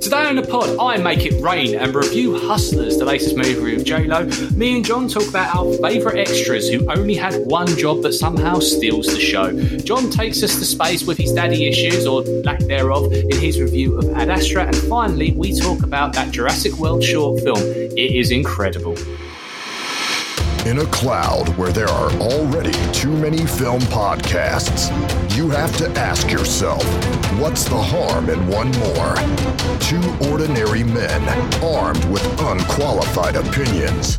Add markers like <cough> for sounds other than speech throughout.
Today on the pod, I make it rain and review Hustlers, the latest movie with J Lo. Me and John talk about our favourite extras who only had one job but somehow steals the show. John takes us to space with his daddy issues or lack thereof in his review of Ad Astra, and finally we talk about that Jurassic World short film. It is incredible. In a cloud where there are already too many film podcasts, you have to ask yourself, what's the harm in one more? Two ordinary men armed with unqualified opinions.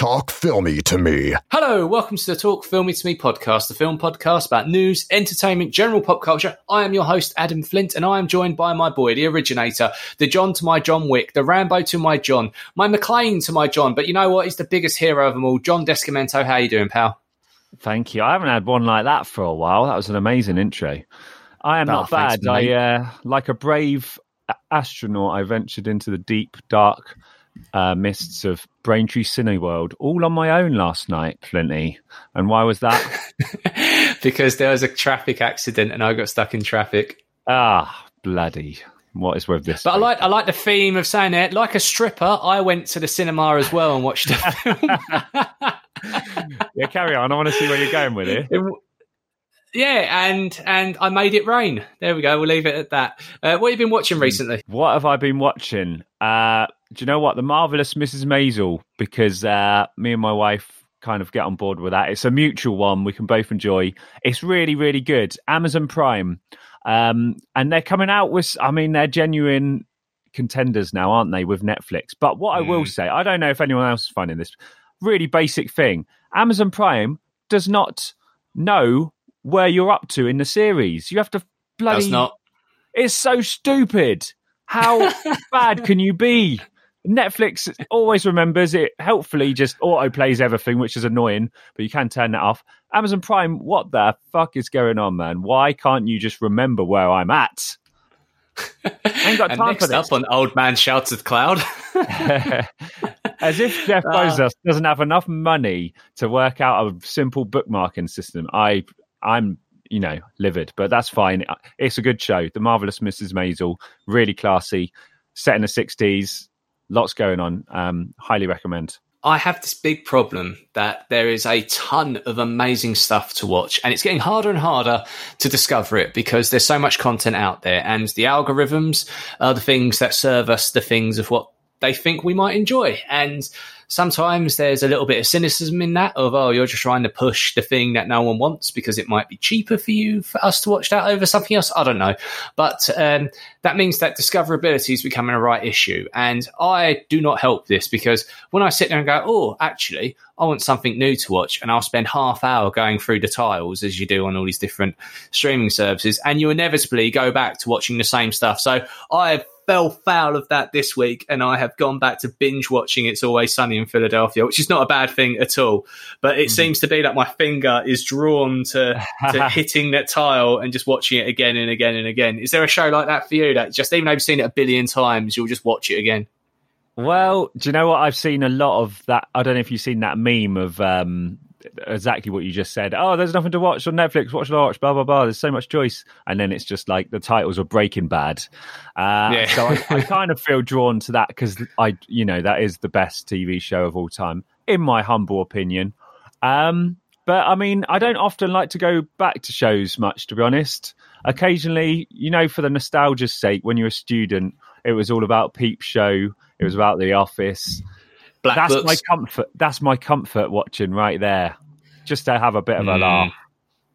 Talk filmy to me. Hello, welcome to the Talk Filmy to Me podcast, the film podcast about news, entertainment, general pop culture. I am your host, Adam Flint, and I am joined by my boy, the originator, the John to my John Wick, the Rambo to my John, my McClane to my John. But you know what? He's the biggest hero of them all, John Descamento. How are you doing, pal? Thank you. I haven't had one like that for a while. That was an amazing intro. I am Oh, not thanks, bad. I, uh, like a brave astronaut, I ventured into the deep, dark uh, mists of Braintree Cineworld all on my own last night, Flinty. And why was that? <laughs> because there was a traffic accident and I got stuck in traffic. ah, bloody. What is with this? But I like I like the theme of saying it. Like a stripper, I went to the cinema as well and watched the <laughs> film. <laughs> yeah, carry on. I want to see where you're going with it. It yeah, and and I made it rain. There we go. We'll leave it at that. Uh, what have you been watching recently? What have I been watching? Uh, do you know what? The Marvelous Mrs. Maisel, because uh, me and my wife kind of get on board with that. It's a mutual one we can both enjoy. It's really, really good. Amazon Prime. Um, and they're coming out with, I mean, they're genuine contenders now, aren't they, with Netflix? But what I will Mm. say, I don't know if anyone else is finding this really basic thing. Amazon Prime does not know where you're up to in the series. You have to bloody Does not. it's so stupid. How <laughs> bad can you be? Netflix always remembers it. Helpfully, just auto plays everything, which is annoying, but you can turn that off. Amazon Prime, what the fuck is going on, man? Why can't you just remember where I'm at? ain't got <laughs> and time next for this. up on Old Man Shouts at Cloud. <laughs> As if Jeff Ah. Bezos doesn't have enough money to work out a simple bookmarking system. I, I'm, you know, livid, but that's fine. It's a good show. The marvelous Mrs. Maisel, really classy, set in the '60s. Lots going on. Um, highly recommend. I have this big problem that there is a ton of amazing stuff to watch, and it's getting harder and harder to discover it because there's so much content out there, and the algorithms are the things that serve us the things of what they think we might enjoy. And sometimes there's a little bit of cynicism in that of, oh, you're just trying to push the thing that no one wants because it might be cheaper for you for us to watch that over something else. I don't know. But um, that means that discoverability is becoming a right issue. And I do not help this because when I sit there and go, oh, actually, I want something new to watch, and I'll spend half hour going through the tiles as you do on all these different streaming services, and you inevitably go back to watching the same stuff. So I fell foul of that this week, and I have gone back to binge watching It's Always Sunny in Philadelphia, which is not a bad thing at all. But it seems to be that my finger is drawn to, to <laughs> hitting that tile and just watching it again and again and again. Is there a show like that for you that just even though you've seen it a billion times, you'll just watch it again? Well, do you know what? I've seen a lot of that. I don't know if you've seen that meme of um, exactly what you just said. Oh, there's nothing to watch on Netflix. Watch? Blah blah blah. There's so much choice, and then it's just like the titles of Breaking Bad. Uh, Yeah. So I, I <laughs> kind of feel drawn to that because I, you know, that is the best TV show of all time, in my humble opinion. Um, but I mean, I don't often like to go back to shows much, to be honest. Occasionally, you know, for the nostalgia's sake, when you're a student, it was all about Peep Show. It was about The Office. Black that's Books. my comfort. That's my comfort watching right there, just to have a bit of a Mm. laugh.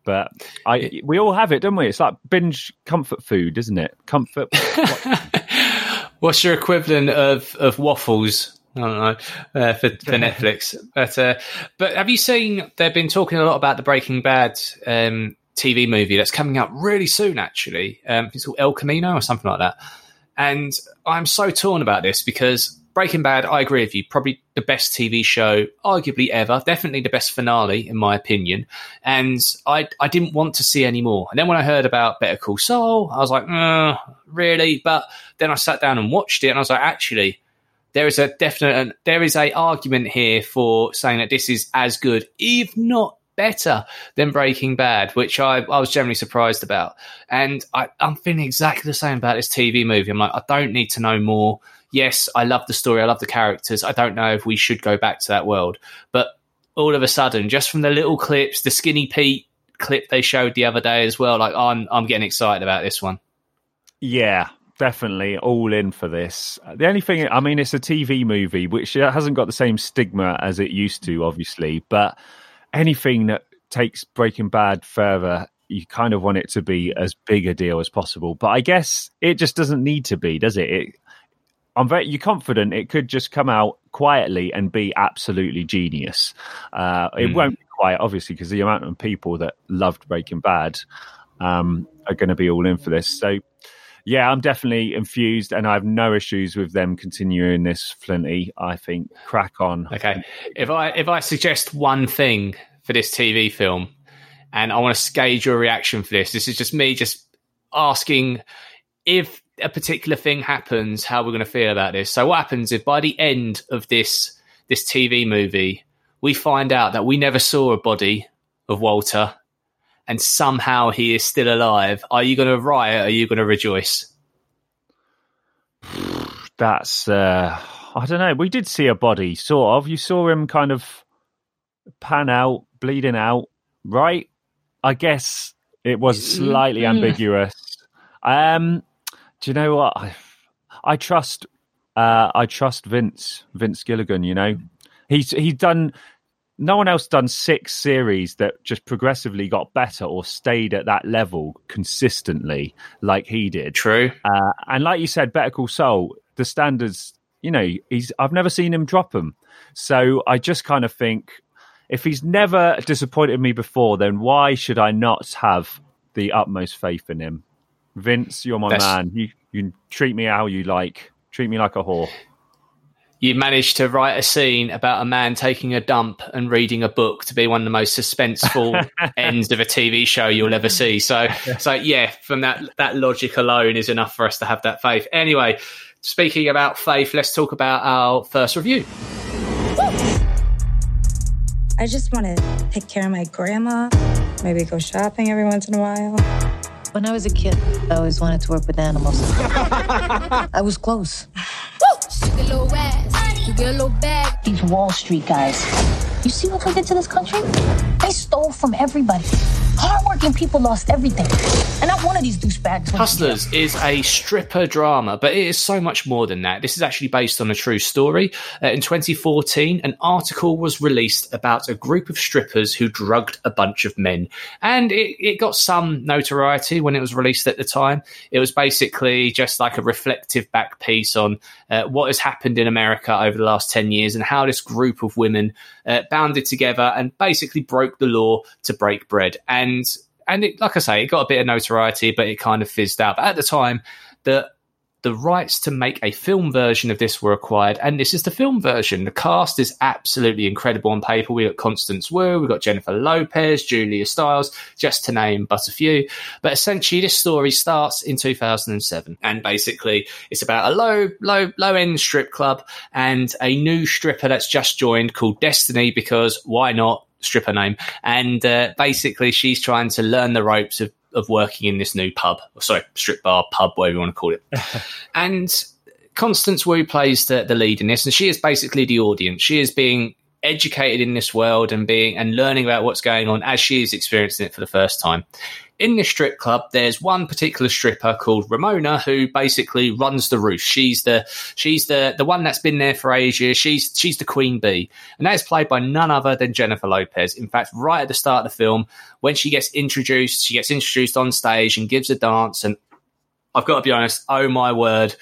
But I, we all have it, don't we? It's like binge comfort food, isn't it? Comfort. <laughs> What's your equivalent of, of waffles? I don't know uh, for, <laughs> for Netflix, but uh, but have you seen? They've been talking a lot about the Breaking Bad um, TV movie that's coming up really soon. Actually, um, it's called El Camino or something like that. And I'm so torn about this because Breaking Bad, I agree with you, probably the best TV show, arguably ever, definitely the best finale in my opinion. And I I didn't want to see any more. And then when I heard about Better Call Saul, I was like, uh, really? But then I sat down and watched it, and I was like, actually, there is a definite there is a argument here for saying that this is as good, if not better than Breaking Bad, which I, I was generally surprised about. And I, I'm feeling exactly the same about this TV movie. I'm like, I don't need to know more. Yes, I love the story. I love the characters. I don't know if we should go back to that world. But all of a sudden, just from the little clips, the Skinny Pete clip they showed the other day as well, like I'm I'm getting excited about this one. Yeah, definitely all in for this. The only thing, I mean, it's a TV movie, which uh, hasn't got the same stigma as it used to, obviously, but anything that takes Breaking Bad further, you kind of want it to be as big a deal as possible. But I guess it just doesn't need to be, does it? it I'm very you're confident it could just come out quietly and be absolutely genius. Uh, it mm. won't be quiet, obviously, because the amount of people that loved Breaking Bad um, are going to be all in for this. So yeah, I'm definitely infused, and I have no issues with them continuing this. Flinty, I think, crack on. Okay, if I if I suggest one thing for this TV film, and I want to gauge your reaction for this, this is just me just asking if a particular thing happens, how we're going to feel about this. So, what happens if by the end of this this TV movie, we find out that we never saw a body of Walter and somehow he is still alive, are you going to riot? Are you going to rejoice? <sighs> That's uh, I don't know. We did see a body, sort of. You saw him kind of pan out, bleeding out, right? I guess it was mm-hmm. slightly mm. ambiguous. Um, do you know what? I, I trust. Uh, I trust Vince, Vince Gilligan. You know, he's he's done no one else done six series that just progressively got better or stayed at that level consistently like he did. True. Uh, and like you said, Better Call Saul, the standards, you know, he's I've never seen him drop them. So I just kind of think if he's never disappointed me before, then why should I not have the utmost faith in him? Vince, you're my That's... man. You you treat me how you like. Treat me like a whore you managed to write a scene about a man taking a dump and reading a book to be one of the most suspenseful <laughs> ends of a TV show you'll ever see. So, so yeah, from that that logic alone is enough for us to have that faith. Anyway, speaking about faith, let's talk about our first review. I just want to take care of my grandma, maybe go shopping every once in a while. When I was a kid, I always wanted to work with animals. <laughs> I was close. These Wall Street guys. You see what they did to this country? They stole from everybody. Hardworking people lost everything. And not one of these douchebags. Hustlers is a stripper drama, but it is so much more than that. This is actually based on a true story. Uh, in 2014, an article was released about a group of strippers who drugged a bunch of men. And it, it got some notoriety when it was released at the time. It was basically just like a reflective back piece on uh, what has happened in America over the last 10 years and how this group of women uh, bounded together and basically broke the law to break bread. And and it, like I say, it got a bit of notoriety, but it kind of fizzed out. But at the time, the the rights to make a film version of this were acquired, and this is the film version. The cast is absolutely incredible on paper. We got Constance Wu, we got Jennifer Lopez, Julia Stiles, just to name but a few. But essentially, this story starts in 2007, and basically, it's about a low, low, low end strip club and a new stripper that's just joined called Destiny because why not? Stripper name, and uh, basically she's trying to learn the ropes of, of working in this new pub, sorry, strip bar, pub, whatever you want to call it. <laughs> and Constance Wu plays the, the lead in this, and she is basically the audience. She is being educated in this world and being and learning about what's going on as she is experiencing it for the first time in this strip club, there's one particular stripper called Ramona who basically runs the roost. She's the she's the the one that's been there for ages. She's she's the queen bee, and that is played by none other than Jennifer Lopez. In fact, right at the start of the film, when she gets introduced, she gets introduced on stage and gives a dance, and I've got to be honest, oh my word,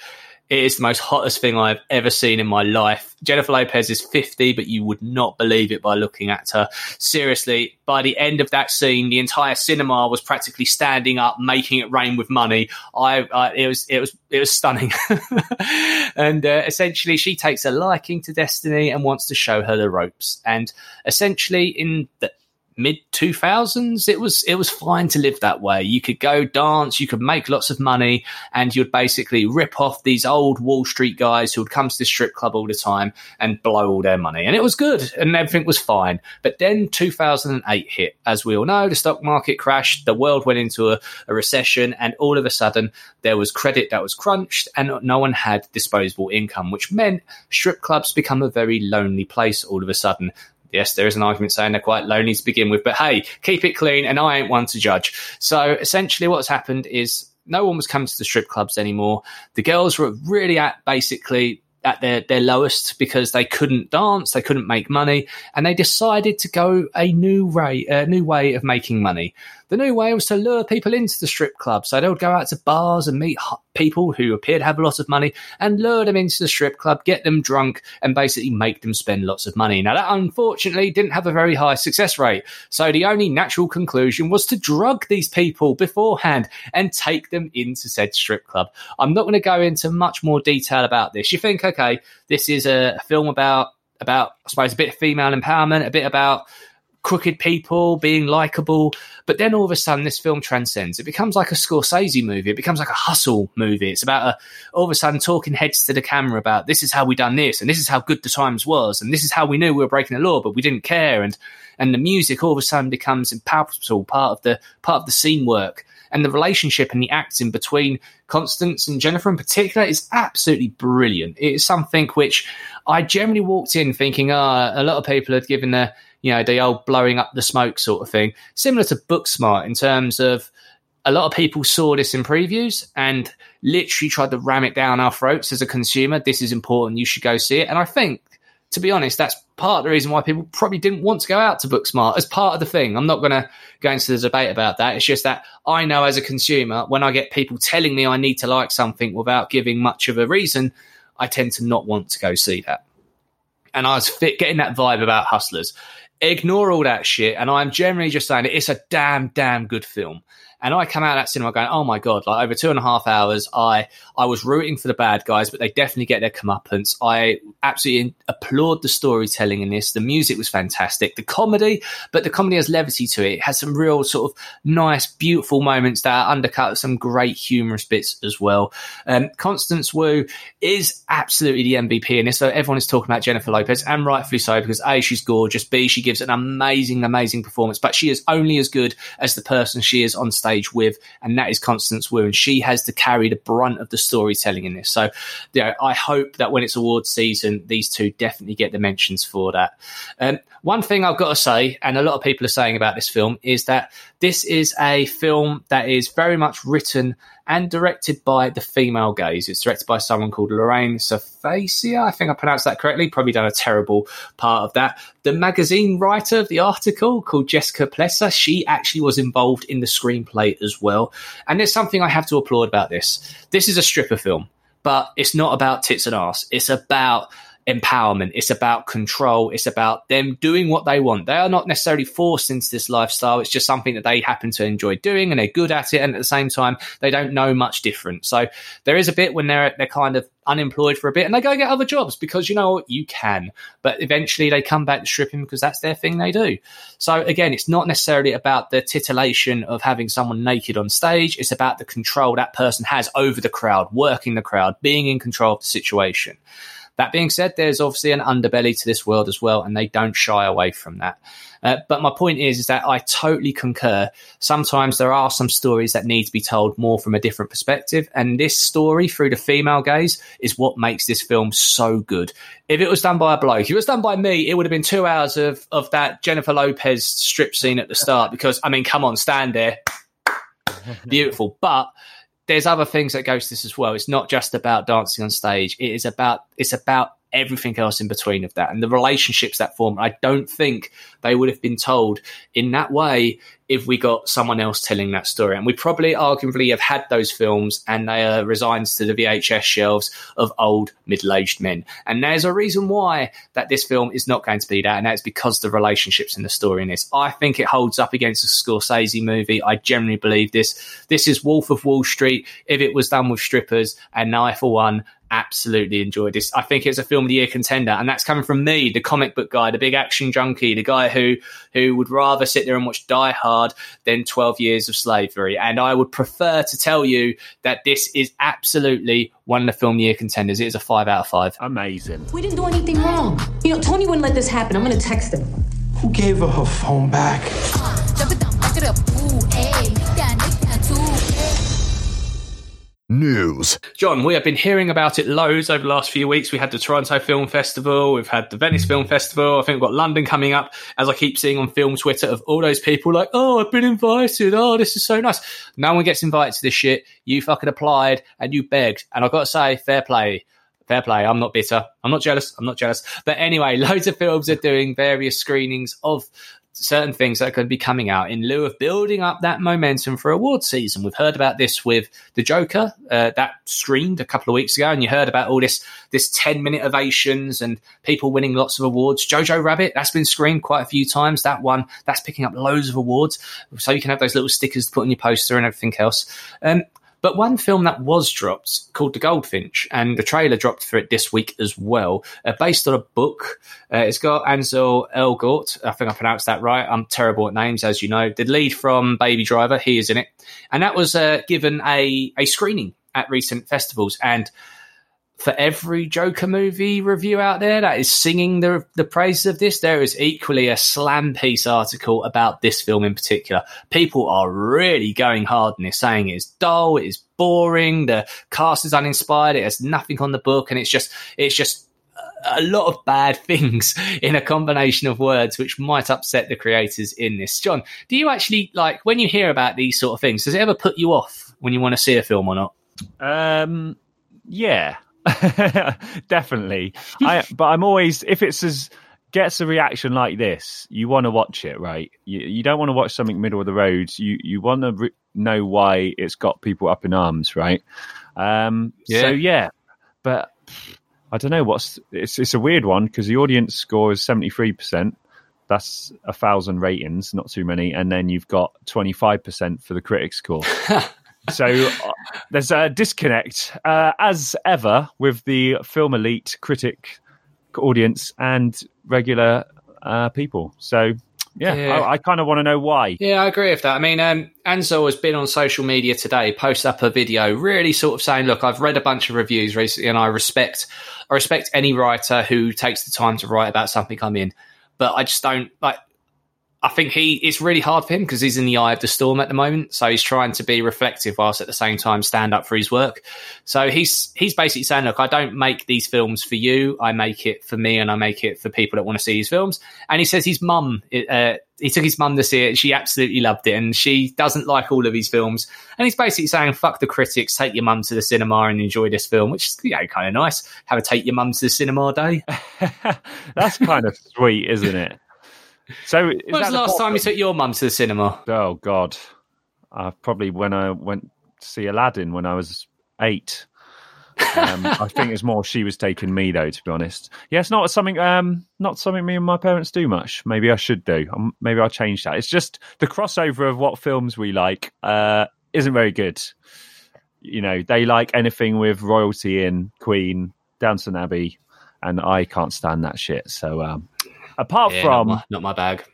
it is the most hottest thing I've ever seen in my life. Jennifer Lopez is 50, but you would not believe it by looking at her. Seriously, by the end of that scene, the entire cinema was practically standing up, making it rain with money. I, I it was, it was, it was stunning. <laughs> and uh, essentially, she takes a liking to Destiny and wants to show her the ropes. And essentially, in the mid 2000s it was it was fine to live that way. You could go dance you could make lots of money and you'd basically rip off these old wall street guys who would come to the strip club all the time and blow all their money. And it was good and everything was fine. But then 2008 hit. As we all know the stock market crashed the world went into a, a recession and all of a sudden there was credit that was crunched and no one had disposable income which meant strip clubs become a very lonely place all of a sudden yes, there is an argument saying they're quite lonely to begin with, but hey, keep it clean, and I ain't one to judge. So essentially, what's happened is no one was coming to the strip clubs anymore. The girls were really at basically at their, their lowest because they couldn't dance, they couldn't make money, and they decided to go a new way, a new way of making money. The new way was to lure people into the strip club. So they would go out to bars and meet people who appeared to have a lot of money and lure them into the strip club, get them drunk, and basically make them spend lots of money. Now, that unfortunately didn't have a very high success rate. So the only natural conclusion was to drug these people beforehand and take them into said strip club. I'm not going to go into much more detail about this. You think, okay, this is a film about about, I suppose, a bit of female empowerment, a bit about crooked people, being likable. But then all of a sudden, this film transcends. It becomes like a Scorsese movie. It becomes like a hustle movie. It's about a, all of a sudden talking heads to the camera about this is how we done this, and this is how good the times was, and this is how we knew we were breaking the law, but we didn't care. And and the music all of a sudden becomes impalpable part of the part of the scene work. And the relationship and the acting between Constance and Jennifer in particular is absolutely brilliant. It is something which I generally walked in thinking, ah, oh, a lot of people had given the you know, the old blowing up the smoke sort of thing. Similar to Booksmart in terms of a lot of people saw this in previews and literally tried to ram it down our throats as a consumer. This is important. You should go see it. And I think, to be honest, that's part of the reason why people probably didn't want to go out to Booksmart as part of the thing. I'm not going to go into the debate about that. It's just that I know as a consumer, when I get people telling me I need to like something without giving much of a reason, I tend to not want to go see that. And I was fit, getting that vibe about Hustlers ignore all that shit. And I'm generally just saying it's a damn, damn good film. And I come out of that cinema going, oh my God, like over two and a half hours, I, I was rooting for the bad guys, but they definitely get their comeuppance. I absolutely applaud the storytelling in this. The music was fantastic. The comedy, but the comedy has levity to it. It has some real sort of nice, beautiful moments that undercut some great humorous bits as well. Um, Constance Wu is absolutely the MVP in this. So everyone is talking about Jennifer Lopez and rightfully so because A, she's gorgeous. B, she gives an amazing, amazing performance, but she is only as good as the person she is on stage stage with, and that is Constance Wu, and she has to carry the brunt of the storytelling in this. So, I hope that when it's awards season, these two definitely get the mentions for that. Um, one thing I've got to say, and a lot of people are saying about this film, is that this is a film that is very much written and directed by the female gaze. It's directed by someone called Lorene Scafaria. I think I pronounced that correctly. Probably done a terrible part of that. The magazine writer of the article called Jessica Pressler, she actually was involved in the screenplay as well. And there's something I have to applaud about this. This is a stripper film, but it's not about tits and ass. It's about empowerment. It's about control. It's about them doing what they want. They are not necessarily forced into this lifestyle. It's just something that they happen to enjoy doing and they're good at it. And at the same time, they don't know much different. So there is a bit when they're, they're kind of unemployed for a bit and they go get other jobs because you know what? You can. But eventually they come back to stripping because that's their thing they do. So again, it's not necessarily about the titillation of having someone naked on stage. It's about the control that person has over the crowd, working the crowd, being in control of the situation. That being said, there's obviously an underbelly to this world as well, and they don't shy away from that. Uh, but my point is, is that I totally concur. Sometimes there are some stories that need to be told more from a different perspective, and this story through the female gaze is what makes this film so good. If it was done by a bloke, if it was done by me, it would have been two hours of of that Jennifer Lopez strip scene at the start. Because I mean, come on, stand there, beautiful. But there's other things that goes to this as well. It's not just about dancing on stage. It is about it's about everything else in between of that and the relationships that form. I don't think they would have been told in that way if we got someone else telling that story. And we probably arguably have had those films and they are resigned to the VHS shelves of old middle-aged men. And there's a reason why that this film is not going to be that. And that's because the relationships in the story in this. I think it holds up against a Scorsese movie. I generally believe this. This is Wolf of Wall Street if it was done with strippers and I for One absolutely enjoyed this. I think it's a film of the year contender, and that's coming from me, the comic book guy, the big action junkie, the guy who who would rather sit there and watch Die Hard than Twelve Years of Slavery. And I would prefer to tell you that this is absolutely one of the film of the year contenders. It is a five out of five. Amazing. We didn't do anything wrong. You know, Tony wouldn't let this happen. I'm gonna text him. Who gave her her phone back? Ah, Jump News. John, we have been hearing about it loads over the last few weeks. We had the Toronto Film Festival, we've had the Venice hmm. Film Festival, I think we've got London coming up, as I keep seeing on film Twitter of all those people like, oh, I've been invited, oh, this is so nice. No one gets invited to this shit. You fucking applied and you begged. And I've got to say, fair play. Fair play. I'm not bitter. I'm not jealous. I'm not jealous. But anyway, <laughs> loads of films are doing various screenings of certain things that to be coming out in lieu of building up that momentum for award season. We've heard about this with the Joker uh, that screened a couple of weeks ago, and you heard about all this this ten minute ovations and people winning lots of awards. Jojo Rabbit that's been screened quite a few times. That one that's picking up loads of awards, so you can have those little stickers to put on your poster and everything else. Um, but one film that was dropped called The Goldfinch, and the trailer dropped for it this week as well, uh, based on a book. Uh, it's got Ansel Elgort. I think I pronounced that right. I'm terrible at names, as you know. The lead from Baby Driver, he is in it. And that was uh, given a, a screening at recent festivals. And for every Joker movie review out there that is singing the the praises of this, there is equally a slam piece article about this film in particular. People are really going hard and they're saying it's dull, it is boring, the cast is uninspired, it has nothing on the book, and it's just it's just a lot of bad <laughs> things in a combination of words which might upset the creators in this. John, do you actually like when you hear about these sort of things, does it ever put you off when you want to see a film or not? Um, yeah, <laughs> definitely. I, but I'm always if it's as gets a reaction like this, you want to watch it, right? You, you don't want to watch something middle of the road. You you want to re- know why it's got people up in arms, right? Um, So Yeah. yeah, but I don't know what's it's it's a weird one because the audience score is seventy three percent. That's a thousand ratings, not too many, and then you've got twenty five percent for the critics score. <laughs> So uh, there's a disconnect, uh, as ever, with the film elite critic audience and regular uh, people. So, yeah, Yeah. I, I kind of want to know why. Yeah, I agree with that. I mean, um, Ansel has been on social media today, post up a video, really sort of saying, "Look, I've read a bunch of reviews recently, and I respect, I respect any writer who takes the time to write about something I'm in, but I just don't like." I think he it's really hard for him because he's in the eye of the storm at the moment. So he's trying to be reflective whilst at the same time stand up for his work. So he's he's basically saying, look, I don't make these films for you. I make it for me, and I make it for people that want to see his films. And he says his mum, uh, he took his mum to see it. She absolutely loved it, and she doesn't like all of his films. And he's basically saying, fuck the critics, take your mum to the cinema and enjoy this film, which is you know kind of nice. Have a take your mum to the cinema day. <laughs> That's kind of sweet, isn't it? So, When was the last bottom? time you took your mum to the cinema? Oh God, uh, probably when I went to see Aladdin when I was eight. um, <laughs> I think it's more she was taking me though, to be honest. Yeah, it's not something, um, not something me and my parents do much. Maybe I should do. Um, maybe I'll change that. It's just the crossover of what films we like uh, isn't very good. You know, they like anything with royalty in Queen, Downton Abbey, and I can't stand that shit. So, um, apart Yeah, from not my, not my bag.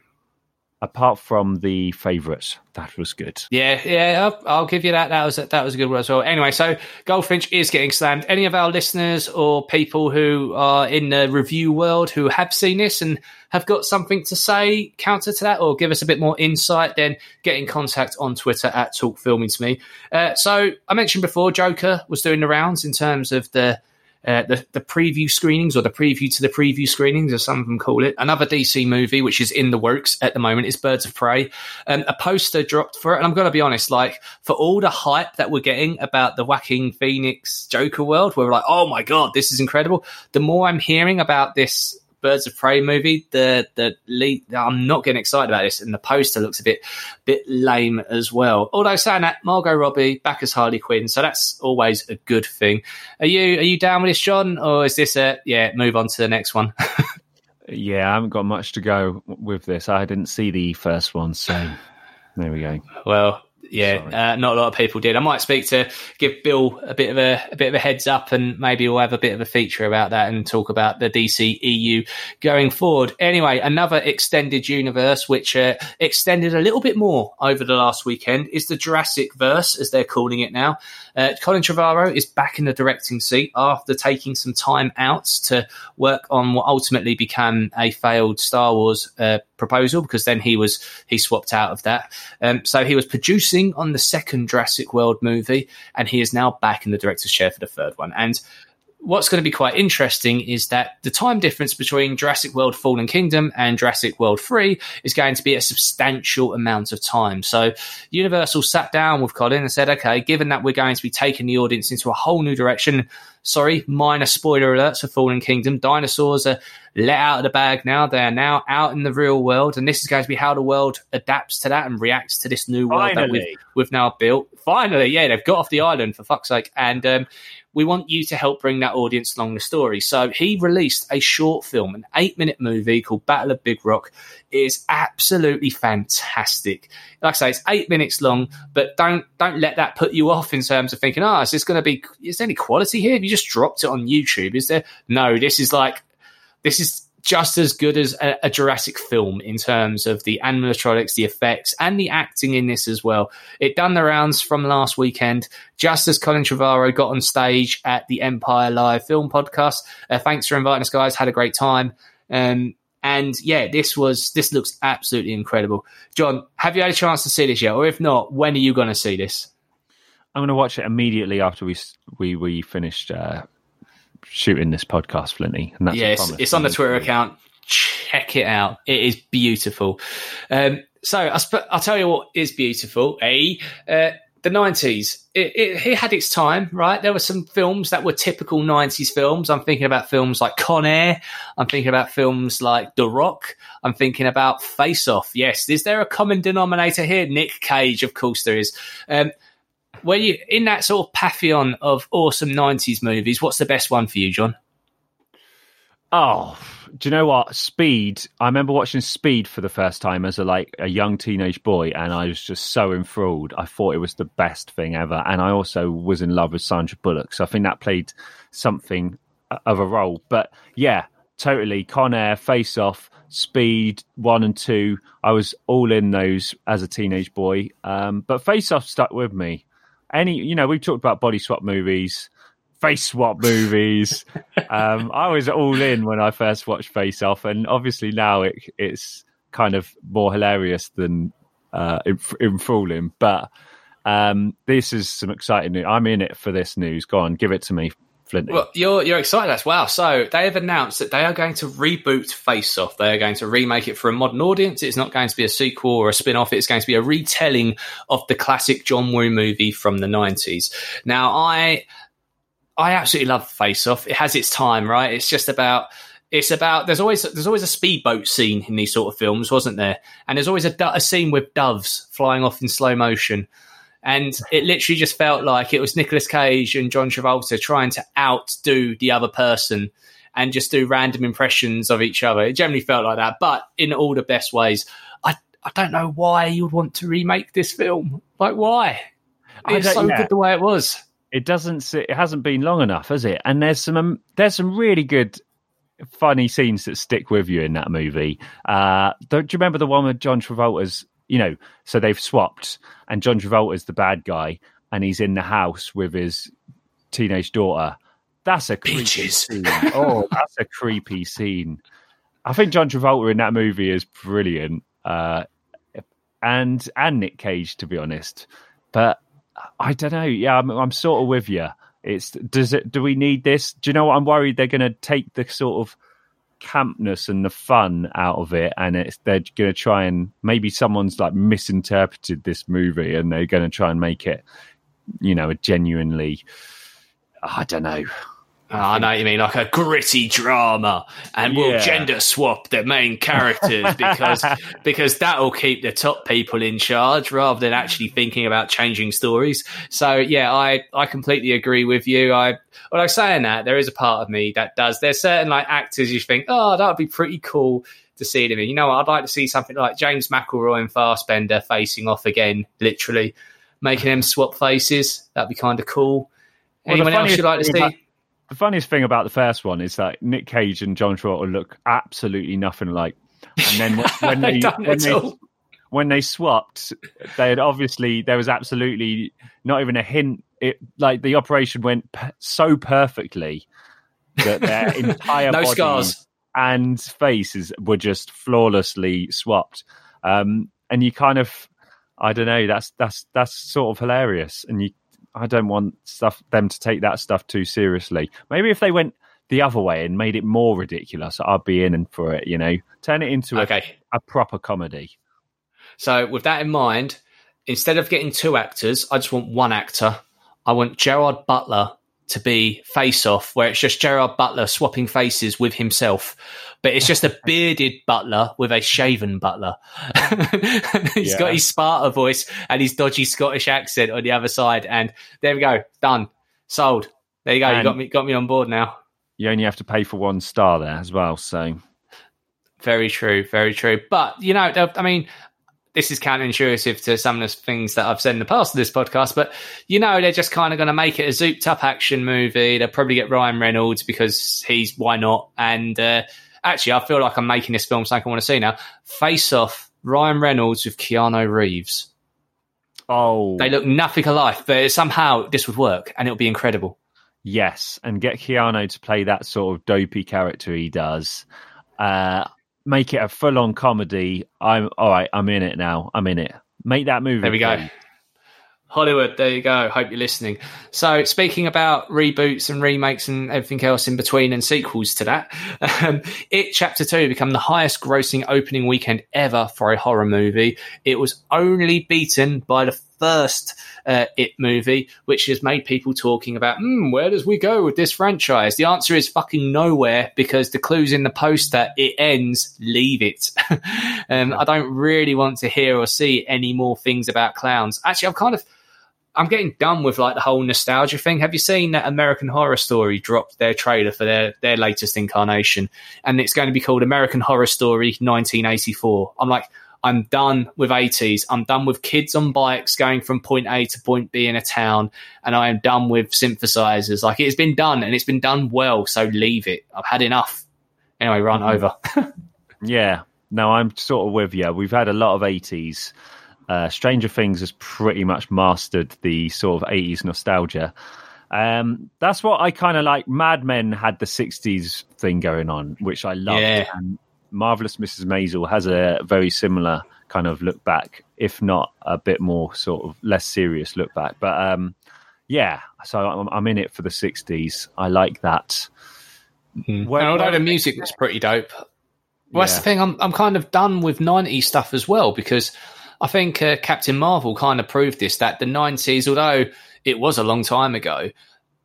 apart from the favourites, that was good. Yeah, yeah, I'll, I'll give you that. That was that was a good one as well. Anyway, so Goldfinch is getting slammed. Any of our listeners or people who are in the review world who have seen this and have got something to say counter to that, or give us a bit more insight, then get in contact on Twitter at Talk Filmy to me. Uh, so I mentioned before, Joker was doing the rounds in terms of the uh, the, the preview screenings or the preview to the preview screenings, as some of them call it. Another DC movie, which is in the works at the moment, is Birds of Prey. Um, a poster dropped for it. And I'm going to be honest, like, for all the hype that we're getting about the Joaquin Phoenix Joker world, where we're like, oh my God, this is incredible. The more I'm hearing about this Birds of Prey movie, the the lead, I'm not getting excited about this, and the poster looks a bit bit lame as well. Although saying that, Margot Robbie back as Harley Quinn, so that's always a good thing. Are you are you down with this, John, or is this a yeah? Move on to the next one. <laughs> Yeah, I haven't got much to go with this. I didn't see the first one, so there we go. well, Yeah, uh, not a lot of people did. I might speak to give Bill a bit of a, a bit of a heads up, and maybe we'll have a bit of a feature about that and talk about the DC EU going forward. Anyway, another extended universe which uh, extended a little bit more over the last weekend is the Jurassic Verse, as they're calling it now. Uh, Colin Trevorrow is back in the directing seat after taking some time out to work on what ultimately became a failed Star Wars uh, proposal because then he was he swapped out of that. Um, so he was producing on the second Jurassic World movie, and he is now back in the director's chair for the third one. And what's going to be quite interesting is that the time difference between Jurassic World Fallen Kingdom and Jurassic World 3 is going to be a substantial amount of time. So Universal sat down with Colin and said, okay, given that we're going to be taking the audience into a whole new direction, sorry, minor spoiler alerts for Fallen Kingdom, dinosaurs are let out of the bag now. They are now out in the real world. And this is going to be how the world adapts to that and reacts to this new world that we've, we've now built. Finally, yeah, they've got off the island for fuck's sake. And um, we want you to help bring that audience along the story. So he released a short film, an eight minute movie called Battle of Big Rock. It is absolutely fantastic. Like I say, it's eight minutes long, but don't don't let that put you off in terms of thinking, oh, is this going to be? Is there any quality here? Have you just dropped it on YouTube? Is there? No, this is like this is just as good as a, a Jurassic film in terms of the animatronics, the effects, and the acting in this as well. It done the rounds from last weekend, just as Colin Trevorrow got on stage at the Empire Live Film Podcast. Uh, thanks for inviting us, guys. Had a great time. Um, and yeah, this was this looks absolutely incredible. John, have you had a chance to see this yet? Or if not, when are you going to see this? I'm going to watch it immediately after we we we finished uh, shooting this podcast, Flinty. And that's yeah, it's, it's on the. Twitter account. Check it out. It is beautiful. Um, so I sp- I'll tell you what is beautiful. A uh, the nineties. It, it, it had its time, right? There were some films that were typical nineties films. I'm thinking about films like Con Air. I'm thinking about films like The Rock. I'm thinking about Face Off. Yes, is there a common denominator here? Nick Cage, of course there is. Um, when you in that sort of pantheon of awesome '90s movies, what's the best one for you, John? Oh, do you know what? Speed. I remember watching Speed for the first time as a like a young teenage boy, and I was just so enthralled. I thought it was the best thing ever, and I also was in love with Sandra Bullock. So I think that played something of a role. But yeah, totally. Con Air, Face Off, Speed one and two. I was all in those as a teenage boy. Um, but Face Off stuck with me. Any, you know, we've talked about body swap movies face swap movies. <laughs> um, I was all in when I first watched Face Off, and obviously now it, it's kind of more hilarious than uh, enthralling. But um, this is some exciting news. I'm in it for this news. Go on, give it to me, Well, you're you're excited as well. So they have announced that they are going to reboot Face Off. They are going to remake it for a modern audience. It's not going to be a sequel or a spin off. It's going to be a retelling of the classic John Woo movie from the nineties. Now, I I absolutely love Face Off. It has its time, right? It's just about it's about there's always there's always a speedboat scene in these sort of films, wasn't there? And there's always a, a scene with doves flying off in slow motion. And it literally just felt like it was Nicolas Cage and John Travolta trying to outdo the other person and just do random impressions of each other. It generally felt like that, but in all the best ways. I I don't know why you would want to remake this film. Like why? It's so yeah. good the way it was. it doesn't it hasn't been long enough has it and there's some um, there's some really good funny scenes that stick with you in that movie uh don't you remember the one with john travolta's you know so they've swapped and john travolta's the bad guy and he's in the house with his teenage daughter that's a creepy Peaches. scene. oh that's a creepy scene i think john travolta in that movie is brilliant uh and and nick cage to be honest but I don't know. Yeah, I'm, I'm sort of with you. It's does it? Do we need this? Do you know what? I'm worried they're going to take the sort of campness and the fun out of it, and it's they're going to try and maybe someone's like misinterpreted this movie, and they're going to try and make it, you know, a genuinely. I don't know. Oh, I ah, know what you mean, like a gritty drama, and we'll gender swap the main characters <laughs> because because that'll keep the top people in charge rather than actually thinking about changing stories. So yeah, I I completely agree with you. I well, like saying that there is a part of me that does. There's certain like actors you think, oh, that would be pretty cool to see them in. You know, what? I'd like to see something like James McAvoy and Fassbender facing off again, literally. making them swap faces. That'd be kind of cool. Well, the Anyone else you'd like to see? about- The funniest thing about the first one is that Nick Cage and John Travolta look absolutely nothing alike. And then when, when <laughs> They they, when they, when they swapped, they had obviously there was absolutely not even a hint. It like the operation went p- so perfectly that their <laughs> entire No body scars. and faces were just flawlessly swapped. Um, and you kind of, I don't know, that's that's that's sort of hilarious. And you, I don't want stuff them to take that stuff too seriously. Maybe if they went the other way and made it more ridiculous, I'd be in and for it. You know, turn it into Okay. a, a proper comedy. So, with that in mind, instead of getting two actors, I just want one actor. I want Gerard Butler to be face off, where it's just Gerard Butler swapping faces with himself. But it's just a <laughs> bearded butler with a shaven butler. <laughs> He's Yeah. got his Sparta voice and his dodgy Scottish accent on the other side. And there we go. Done. Sold. There you go. you got me got me on board now. You only have to pay for one star there as well. So Very true, very true. But you know, I mean, this is counterintuitive to some of the things that I've said in the past of this podcast. But you know, they're just kind of going to make it a zooped up action movie. They'll probably get Ryan Reynolds because he's why not. And uh, actually, I feel like I'm making this film something I want to see now. Face off Ryan Reynolds with Keanu Reeves. oh, They look nothing alike, but somehow this would work, and it'll be incredible. Yes, and get Keanu to play that sort of dopey character he does. Uh, make it a full-on comedy. I'm all right. I'm in it now. I'm in it. Make that movie. There we go. please. Hollywood, there you go. Hope you're listening. So, speaking about reboots and remakes and everything else in between and sequels to that, <laughs> um, It Chapter 2 became the highest grossing opening weekend ever for a horror movie. It was only beaten by the first uh, It movie, which has made people talking about, hmm, where does we go with this franchise? The answer is fucking nowhere because the clues in the poster, it ends, leave it. <laughs> um, I don't really want to hear or see any more things about clowns. Actually, I'm kind of. I'm getting done with like the whole nostalgia thing. Have you seen that American Horror Story dropped their trailer for their their latest incarnation, and it's going to be called American Horror Story 1984? I'm like, I'm done with 80s. I'm done with kids on bikes going from point A to point B in a town, and I am done with synthesizers. Like it's been done, and it's been done well. So leave it. I've had enough. Anyway, run over. <laughs> Yeah. No, I'm sort of with you. We've had a lot of 80s. Uh, Stranger Things has pretty much mastered the sort of 80s nostalgia. Um, that's what I kind of like. Mad Men had the 60s thing going on, which I loved. Yeah. And Marvelous Mrs. Maisel has a very similar kind of look back, if not a bit more sort of less serious look back. But um, yeah, so I'm, I'm in it for the 60s. I like that. Where- and although where- the music was pretty dope, well, that's the thing. I'm I'm kind of done with '90s stuff as well because I think uh, Captain Marvel kind of proved this that the '90s, although it was a long time ago,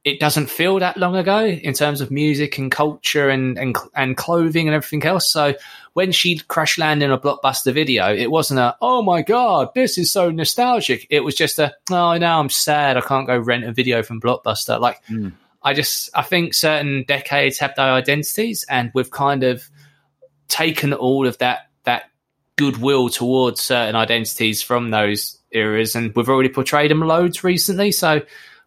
it doesn't feel that long ago in terms of music and culture and and and clothing and everything else. So when she crash landed in a blockbuster video, it wasn't a oh my god, this is so nostalgic. It was just a oh now I'm sad I can't go rent a video from Blockbuster. Like hmm. I just I think certain decades have their identities, and we've kind of taken all of that that goodwill towards certain identities from those eras, and we've already portrayed them loads recently. So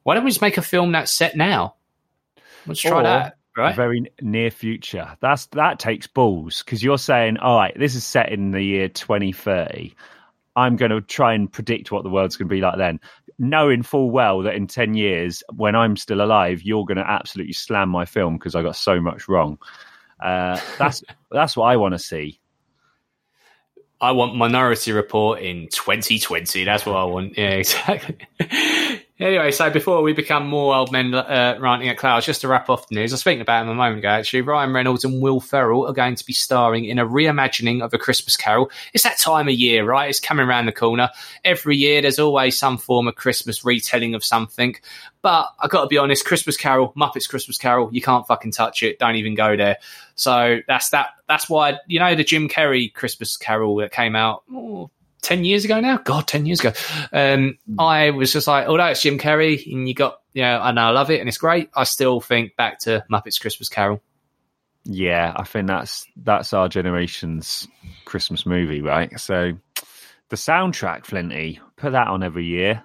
why don't we just make a film that's set now? Let's try Or that. Right? Very near future. That's that takes balls because you're saying, all right, this is set in the year 2030. I'm going to try and predict what the world's going to be like then, knowing full well that in 10 years, when I'm still alive, you're going to absolutely slam my film because I got so much wrong. Uh, that's <laughs> that's what I want to see. I want Minority Report in 2020. That's what I want. Yeah, exactly. <laughs> anyway, so before we become more old men uh, ranting at clouds, just to wrap off the news, I was speaking about him a moment ago. Actually, Ryan Reynolds and Will Ferrell are going to be starring in a reimagining of A Christmas Carol. It's that time of year, right? It's coming around the corner. Every year, there's always some form of Christmas retelling of something. But I got to be honest, Christmas Carol, Muppets Christmas Carol, you can't fucking touch it. Don't even go there. So that's that. That's why you know the Jim Carrey Christmas Carol that came out oh, ten years ago now. God, ten years ago. Um, I was just like, although it's Jim Carrey and you got, you know, and I love it and it's great. I still think back to Muppets Christmas Carol. Yeah, I think that's that's our generation's Christmas movie, right? So the soundtrack, Flinty, put that on every year.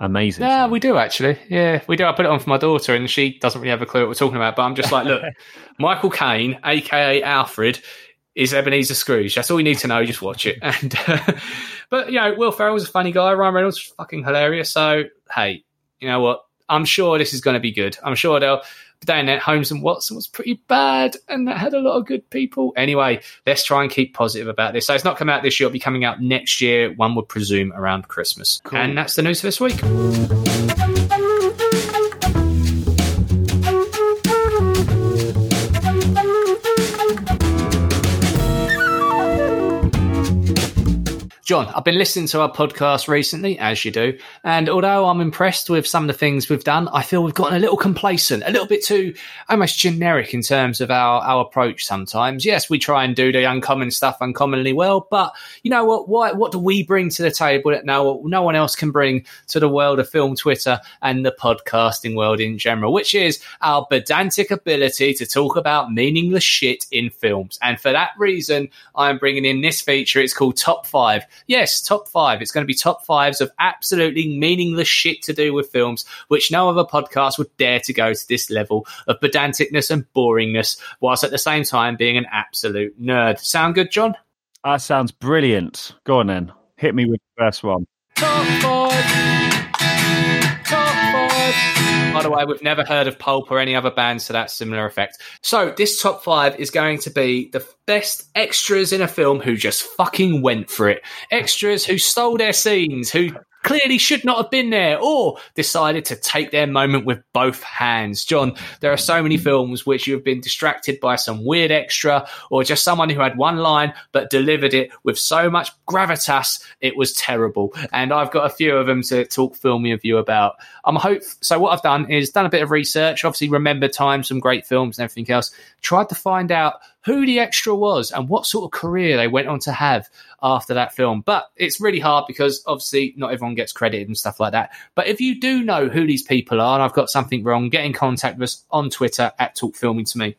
Amazing. Yeah, we do actually. Yeah, we do. I put it on for my daughter, and she doesn't really have a clue what we're talking about. But I'm just like, look, <laughs> Michael Caine, aka Alfred, is Ebenezer Scrooge. That's all you need to know. Just watch it. <laughs> And uh, but you know, Will Ferrell's a funny guy. Ryan Reynolds is fucking hilarious. So hey, you know what? I'm sure this is going to be good. I'm sure they'll. Down at Holmes and Watson was pretty bad, and that had a lot of good people. Anyway, let's try and keep positive about this. So it's not coming out this year; it'll be coming out next year. One would presume around Christmas. And that's the news for this week. John, I've been listening to our podcast recently, as you do, and although I'm impressed with some of the things we've done, I feel we've gotten a little complacent, a little bit too almost generic in terms of our, our approach sometimes. Yes, we try and do the uncommon stuff uncommonly well, but you know what? What, what do we bring to the table that no, no one else can bring to the world of film Twitter and the podcasting world in general, which is our pedantic ability to talk about meaningless shit in films. And for that reason, I'm bringing in this feature. It's called Top 5. Yes, top five. It's going to be top fives of absolutely meaningless shit to do with films, which no other podcast would dare to go to this level of pedanticness and boringness, whilst at the same time being an absolute nerd. Sound good, John? That sounds brilliant. Go on then. Hit me with the first one. Top five. Top five. By the way, we've never heard of Pulp or any other bands to that similar effect. So this top five is going to be the best extras in a film who just fucking went for it. Extras who stole their scenes, who clearly should not have been there or decided to take their moment with both hands. John, there are so many films which you have been distracted by some weird extra or just someone who had one line but delivered it with so much gravitas it was terrible. And I've got a few of them to talk filmy with you about. I'm hope so what I've done is done a bit of research, obviously remember time, some great films and everything else. Tried to find out who the extra was and what sort of career they went on to have after that film. But it's really hard because obviously not everyone gets credited and stuff like that. But if you do know who these people are and I've got something wrong, get in contact with us on Twitter at Talk Filmy to me.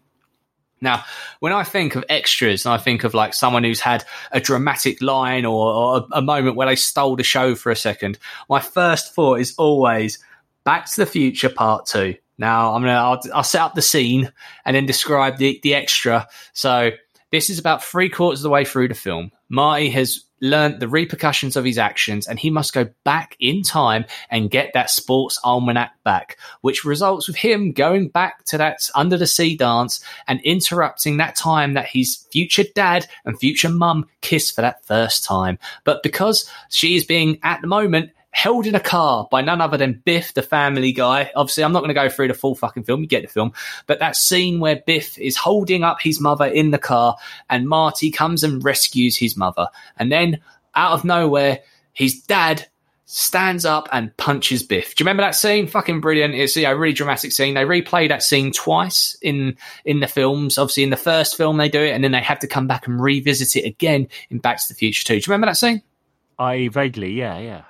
Now, when I think of extras, and I think of like someone who's had a dramatic line or, or a, a moment where they stole the show for a second, my first thought is always Back to the Future Part Two. Now, I'm gonna I'll, I'll set up the scene and then describe the the extra. So, this is about three quarters of the way through the film. Marty has learned the repercussions of his actions and he must go back in time and get that sports almanac back, which results with him going back to that under the sea dance and interrupting that time that his future dad and future mum kiss for that first time. But because she is being at the moment held in a car by none other than Biff, the family guy. Obviously, I'm not going to go through the full fucking film. You get the film. But that scene where Biff is holding up his mother in the car and Marty comes and rescues his mother. And then out of nowhere, his dad stands up and punches Biff. Do you remember that scene? Fucking brilliant. It's a really dramatic scene. They replay that scene twice in in the films. Obviously, in the first film they do it, and then they have to come back and revisit it again in Back to the Future 2. Do you remember that scene? I vaguely, yeah, yeah.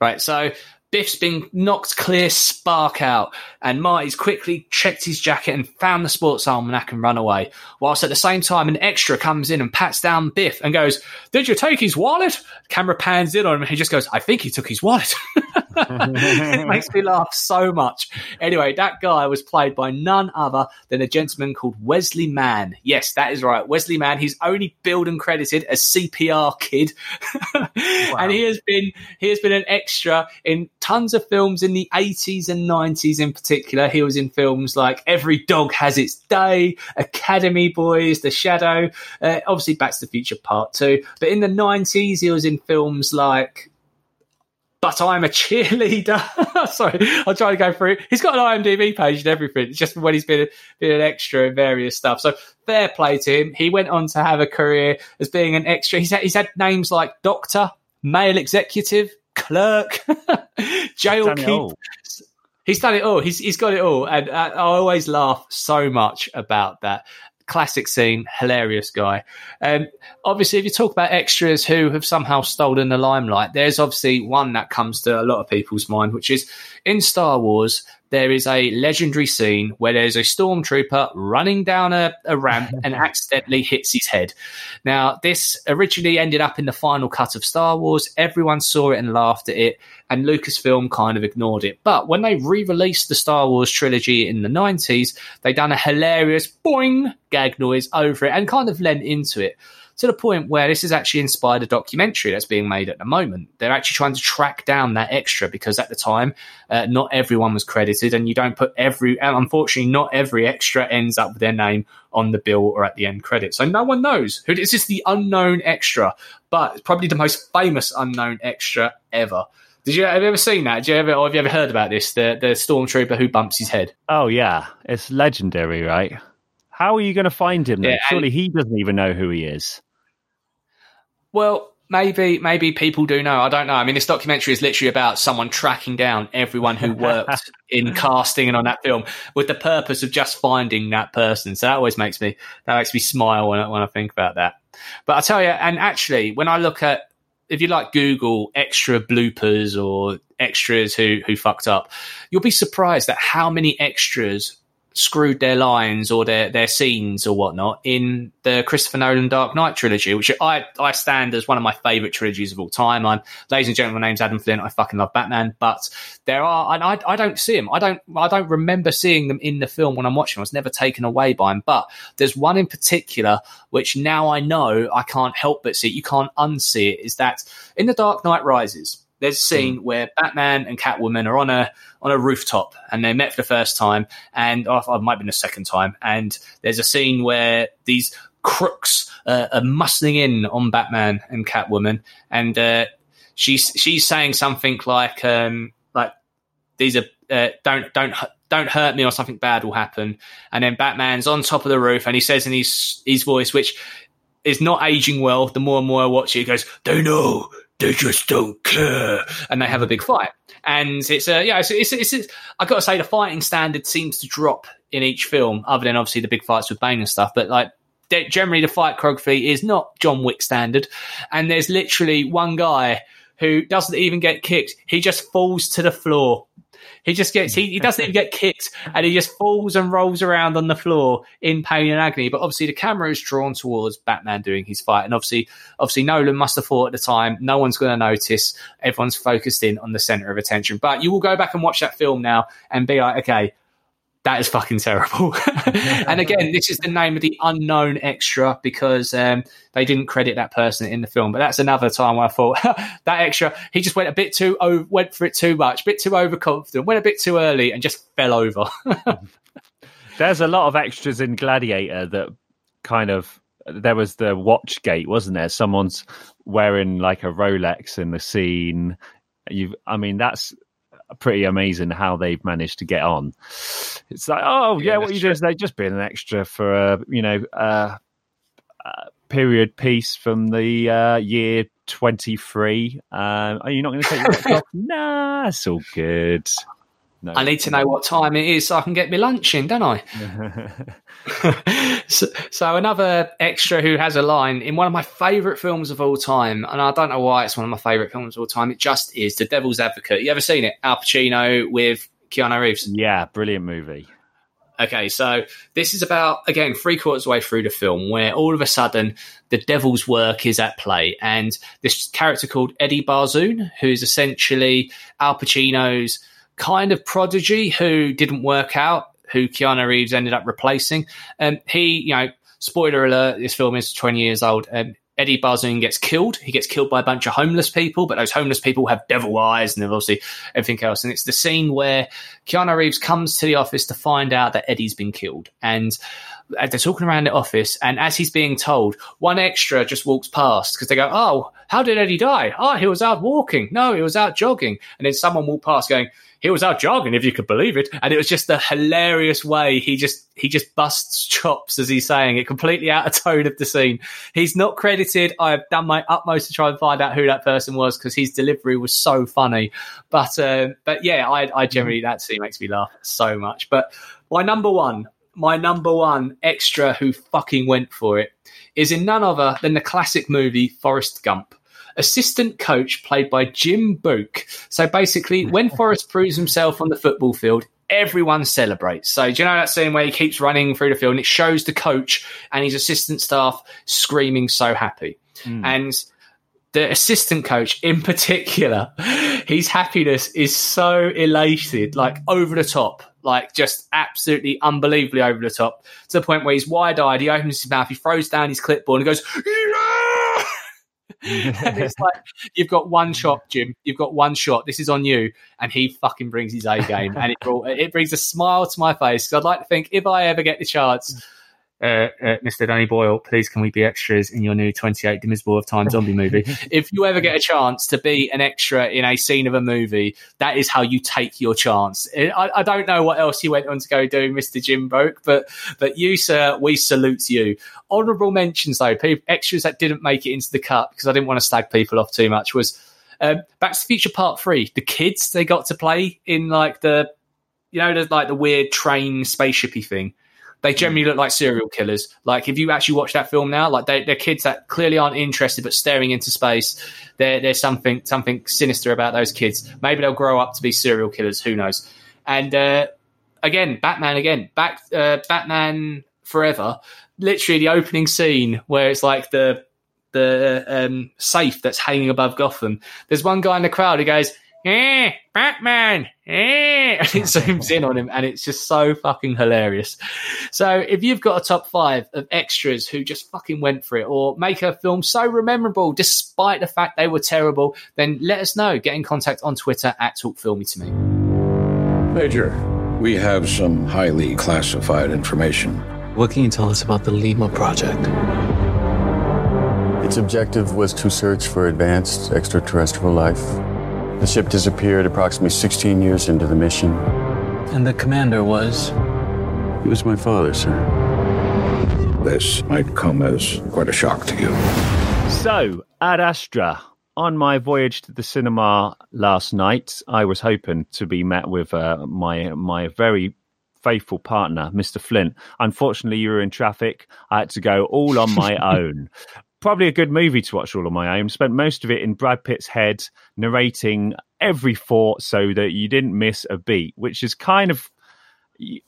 Right, so Biff's been knocked clear spark out, and Marty's quickly checked his jacket and found the sports almanac and run away. Whilst at the same time, an extra comes in and pats down Biff and goes, Did you take his wallet? Camera pans in on him and he just goes, I think he took his wallet. <laughs> it makes me laugh so much. Anyway, that guy was played by none other than a gentleman called Wesley Mann. Yes, that is right. Wesley Mann. He's only billed and credited as CPR Kid. <laughs> And he has been he has been an extra in tons of films in the 80s and 90s in particular. He was in films like Every Dog Has Its Day, Academy Boys, The Shadow, uh, obviously Back to the Future Part 2. But in the 90s, he was in films like but I'm a <laughs> cheerleader. <laughs> Sorry, I'll try to go through. He's got an IMDb page and everything. It's just when he's been been an extra in various stuff. So fair play to him. He went on to have a career as being an extra. He's had, he's had names like Doctor, Male Executive, Clerk, <laughs> Jail Done it Keep. all. He's done it all. He's he's got it all, and uh, I always laugh so much about that. Classic scene, hilarious guy. Um, obviously, if you talk about extras who have somehow stolen the limelight, there's obviously one that comes to a lot of people's mind, which is in Star Wars. there is a legendary scene where there's a stormtrooper running down a, a ramp and <laughs> accidentally hits his head. Now, this originally ended up in the final cut of Star Wars. Everyone saw it and laughed at it, and Lucasfilm kind of ignored it. But when they re released the Star Wars trilogy in the 90s, they done a hilarious boing gag noise over it and kind of lent into it to the point where this has actually inspired a documentary that's being made at the moment. They're actually trying to track down that extra because at the time, uh, not everyone was credited, and you don't put every. And unfortunately, not every extra ends up with their name on the bill or at the end credit. So no one knows who this is. The unknown extra, but probably the most famous unknown extra ever. Did you have you ever seen that? Did you ever, or have you ever heard about this? The the stormtrooper who bumps his head. Oh yeah, it's legendary, right? How are you going to find him? Yeah, Surely he doesn't even know who he is. Well, maybe maybe people do know. I don't know. I mean, this documentary is literally about someone tracking down everyone who worked <laughs> in casting and on that film with the purpose of just finding that person. So that always makes me that makes me smile when I, when I think about that. But I tell you, and actually, when I look at if you like Google extra bloopers or extras who who fucked up, you'll be surprised at how many extras screwed their lines or their, their scenes or whatnot in the Christopher Nolan Dark Knight trilogy, which I, I stand as one of my favourite trilogies of all time. I'm, ladies and gentlemen, my name's Adam Flynn. I fucking love Batman, but there are, and I, I don't see them. I don't, I don't remember seeing them in the film when I'm watching. I was never taken away by them, but there's one in particular which now I know I can't help but see. You can't unsee it. Is that in the Dark Knight Rises? There's a scene where Batman and Catwoman are on a on a rooftop and they met for the first time, and oh, it might have been the second time. And there's a scene where these crooks uh, are muscling in on Batman and Catwoman, and uh, she's she's saying something like um, like these are uh, don't don't don't hurt me or something bad will happen. And then Batman's on top of the roof and he says in his his voice, which is not aging well. The more and more I watch it, he goes, "They know, they just don't care," and they have a big fight. And it's a yeah, it's it's, it's, it's I got to say the fighting standard seems to drop in each film, other than obviously the big fights with Bane and stuff. But like de- generally, the fight choreography is not John Wick standard, and there's literally one guy who doesn't even get kicked; he just falls to the floor. He just gets he, he doesn't even get kicked and he just falls and rolls around on the floor in pain and agony. But obviously the camera is drawn towards Batman doing his fight. And obviously obviously Nolan must have thought at the time, no one's gonna notice. Everyone's focused in on the centre of attention. But you will go back and watch that film now and be like, okay, that is fucking terrible. <laughs> and again, this is the name of the unknown extra because um, they didn't credit that person in the film. But that's another time where I thought <laughs> that extra, he just went a bit too, over, went for it too much, bit too overconfident, went a bit too early, and just fell over. <laughs> There's a lot of extras in Gladiator that kind of there was the watch gate, wasn't there? Someone's wearing like a Rolex in the scene. You've, I mean, that's pretty amazing how they've managed to get on. It's like, oh yeah, Yeah, what you do is they just being an extra for a you know uh, uh, period piece from the uh, year twenty three. Um, are you not going to take your <laughs> off? Nah, it's all good. No. I need to know what time it is so I can get my lunch in, don't I? <laughs> <laughs> so, so another extra who has a line in one of my favourite films of all time, and I don't know why it's one of my favourite films of all time. It just is The Devil's Advocate. You ever seen it? Al Pacino with Keanu Reeves. yeah, brilliant movie. Okay, so this is about again three quarters of the way through the film where all of a sudden the devil's work is at play, and this character called Eddie Barzoon, who is essentially Al Pacino's kind of prodigy who didn't work out, who Keanu Reeves ended up replacing. Um, he, you know, spoiler alert, this film is 20 years old. Um, Eddie Barzoon gets killed. He gets killed by a bunch of homeless people, but those homeless people have devil eyes and obviously everything else. And it's the scene where Keanu Reeves comes to the office to find out that Eddie's been killed. And they're talking around the office, and as he's being told, one extra just walks past because they go, "Oh, how did Eddie die? Oh, he was out walking. No, he was out jogging." And then someone walked past, going, "He was out jogging, if you could believe it." And it was just the hilarious way he just he just busts chops as he's saying it, completely out of tone of the scene. He's not credited. I've done my utmost to try and find out who that person was because his delivery was so funny. But uh, but yeah, I, I generally that scene makes me laugh so much. But my number one my number one extra who fucking went for it is in none other than the classic movie Forrest Gump. Assistant coach played by Jim Book. So basically, when <laughs> Forrest proves himself on the football field, everyone celebrates. So do you know that scene where he keeps running through the field and it shows the coach and his assistant staff screaming so happy. Hmm. And the assistant coach in particular, <laughs> his happiness is so elated, like over the top, like just absolutely unbelievably over the top, to the point where he's wide eyed, he opens his mouth, he throws down his clipboard and goes, "Yeah!" <laughs> and it's like <laughs> you've got one shot, Jim. You've got one shot. This is on you, and he fucking brings his A game, and it brought, it brings a smile to my face I'd like to think if I ever get the chance. Uh, uh, Mr. Danny Boyle, please can we be extras in your new 28 Dimmible of Time zombie movie? <laughs> if you ever get a chance to be an extra in a scene of a movie, that is how you take your chance. I, I don't know what else you went on to go do, Mr. Jim Broke, but but you, sir, we salute you. Honourable mentions though, people, extras that didn't make it into the cut because I didn't want to slag people off too much was um, Back to the Future Part Three. The kids they got to play in like the you know, there's like the weird train spaceshipy thing. They generally look like serial killers. Like if you actually watch that film now, like they, they're kids that clearly aren't interested but staring into space. There, there's something something sinister about those kids. Maybe they'll grow up to be serial killers. Who knows? And uh, again, Batman again, back uh, Batman Forever. Literally the opening scene where it's like the the um, safe that's hanging above Gotham. There's one guy in the crowd who goes, "Eh, Batman!" Eh, and <laughs> it zooms in on him, and it's just so fucking hilarious. So, if you've got a top five of extras who just fucking went for it, or make a film so memorable despite the fact they were terrible, then let us know. Get in contact on Twitter at Talk Filmy to me. Major, we have some highly classified information. What can you tell us about the Lima project? Its objective was to search for advanced extraterrestrial life. The ship disappeared approximately 16 years into the mission. And the commander was? He was my father, sir. This might come as quite a shock to you. So, Ad Astra. On my voyage to the cinema last night, I was hoping to be met with uh, my my very faithful partner, Mr. Flint. Unfortunately, you were in traffic. I had to go all on my <laughs> own. Probably a good movie to watch all on my own. Spent most of it in Brad Pitt's head, narrating every thought so that you didn't miss a beat, which is kind of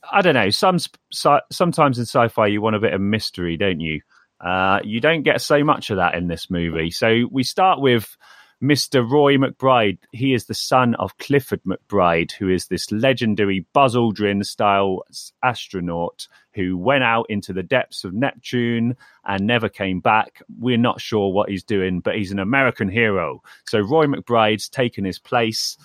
I don't know. Some sometimes in sci-fi you want a bit of mystery, don't you? Uh, you don't get so much of that in this movie. So we start with Mr. Roy McBride. He is the son of Clifford McBride, who is this legendary Buzz Aldrin style astronaut who went out into the depths of Neptune and never came back. We're not sure what he's doing, but he's an American hero. So Roy McBride's taken his place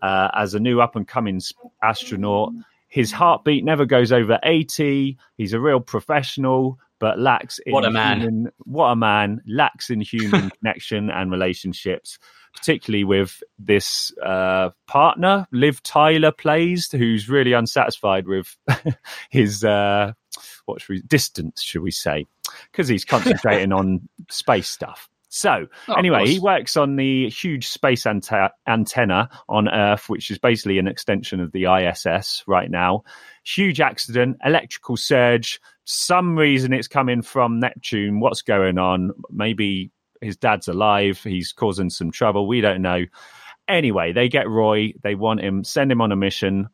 uh, as a new up and coming astronaut. His heartbeat never goes over 80. He's a real professional, but lacks in What a man. human, what a man lacks in human <laughs> connection and relationships particularly with this uh, partner liv tyler plays who's really unsatisfied with <laughs> his uh, what should we distance should we say because he's concentrating on space stuff so Oh, anyway, he works on the huge space ante- antenna on Earth, which is basically an extension of the ISS right now. Huge accident, electrical surge. Some reason it's coming from Neptune. What's going on? Maybe his dad's alive. He's causing some trouble. We don't know. Anyway, they get Roy. They want him. Send him on a mission.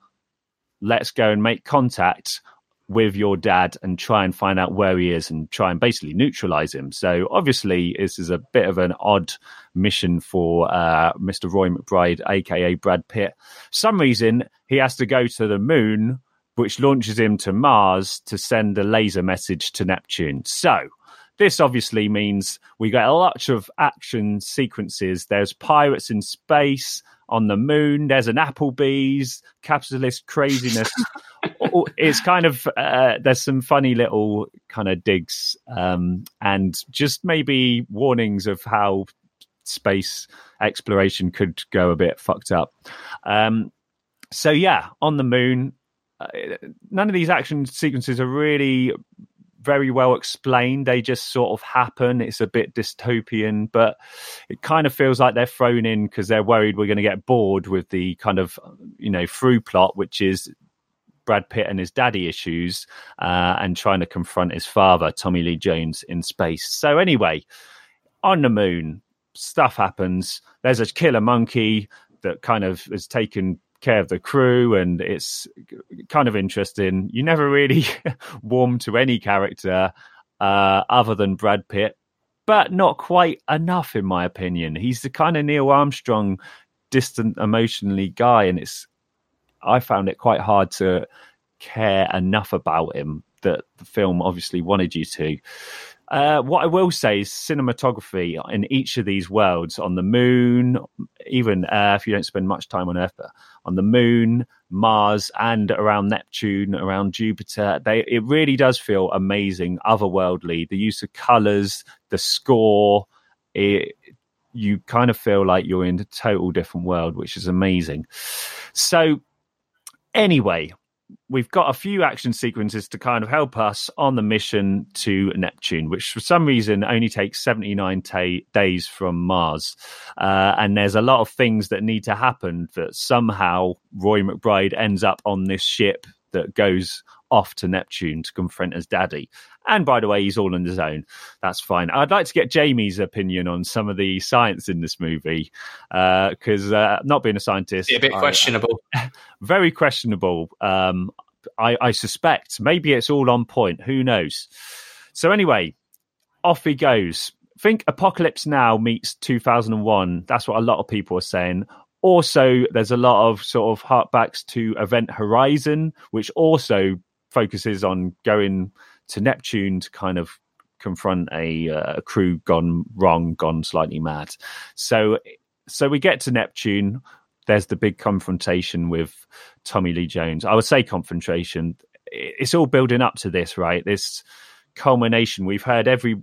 Let's go and make contact with your dad and try and find out where he is and try and basically neutralize him. So obviously, this is a bit of an odd mission for uh, Mr. Roy McBride, aka Brad Pitt. Some reason he has to go to the moon, which launches him to Mars to send a laser message to Neptune. So this obviously means we get a lot of action sequences. There's pirates in space on the moon. There's an Applebee's, capitalist craziness. <laughs> Oh, it's kind of uh, there's some funny little kind of digs um, and just maybe warnings of how space exploration could go a bit fucked up. Um, so yeah, on the moon, uh, none of these action sequences are really very well explained. They just sort of happen. It's a bit dystopian, but it kind of feels like they're thrown in because they're worried we're going to get bored with the kind of you know through plot, which is Brad Pitt and his daddy issues uh, and trying to confront his father, Tommy Lee Jones, in space. So anyway, on the moon, stuff happens. There's a killer monkey that kind of has taken care of the crew, and it's kind of interesting. You never really <laughs> warm to any character uh, other than Brad Pitt, but not quite enough, in my opinion. He's the kind of Neil Armstrong, distant emotionally guy, and it's I found it quite hard to care enough about him that the film obviously wanted you to. Uh, what I will say is cinematography in each of these worlds on the moon, even if you don't spend much time on Earth, but on the moon, Mars, and around Neptune, around Jupiter, they it really does feel amazing, otherworldly. The use of colors, the score, it, you kind of feel like you're in a total different world, which is amazing. So, anyway, we've got a few action sequences to kind of help us on the mission to Neptune, which for some reason only takes 79 ta- days from Mars. Uh, and there's a lot of things that need to happen that somehow Roy McBride ends up on this ship that goes off to Neptune to confront his daddy. And by the way, he's all on his own. That's fine. I'd like to get Jamie's opinion on some of the science in this movie because uh, uh, not being a scientist, a bit questionable. I, <laughs> very questionable. Um, I, I suspect maybe it's all on point. Who knows? So anyway, off he goes. Think Apocalypse Now meets 2001. That's what a lot of people are saying also there's a lot of sort of harkbacks to event horizon which also focuses on going to neptune to kind of confront a, uh, a crew gone wrong gone slightly mad. So so we get to neptune. There's the big confrontation with tommy lee jones. I would say confrontation. It's all building up to this right? This culmination. We've heard every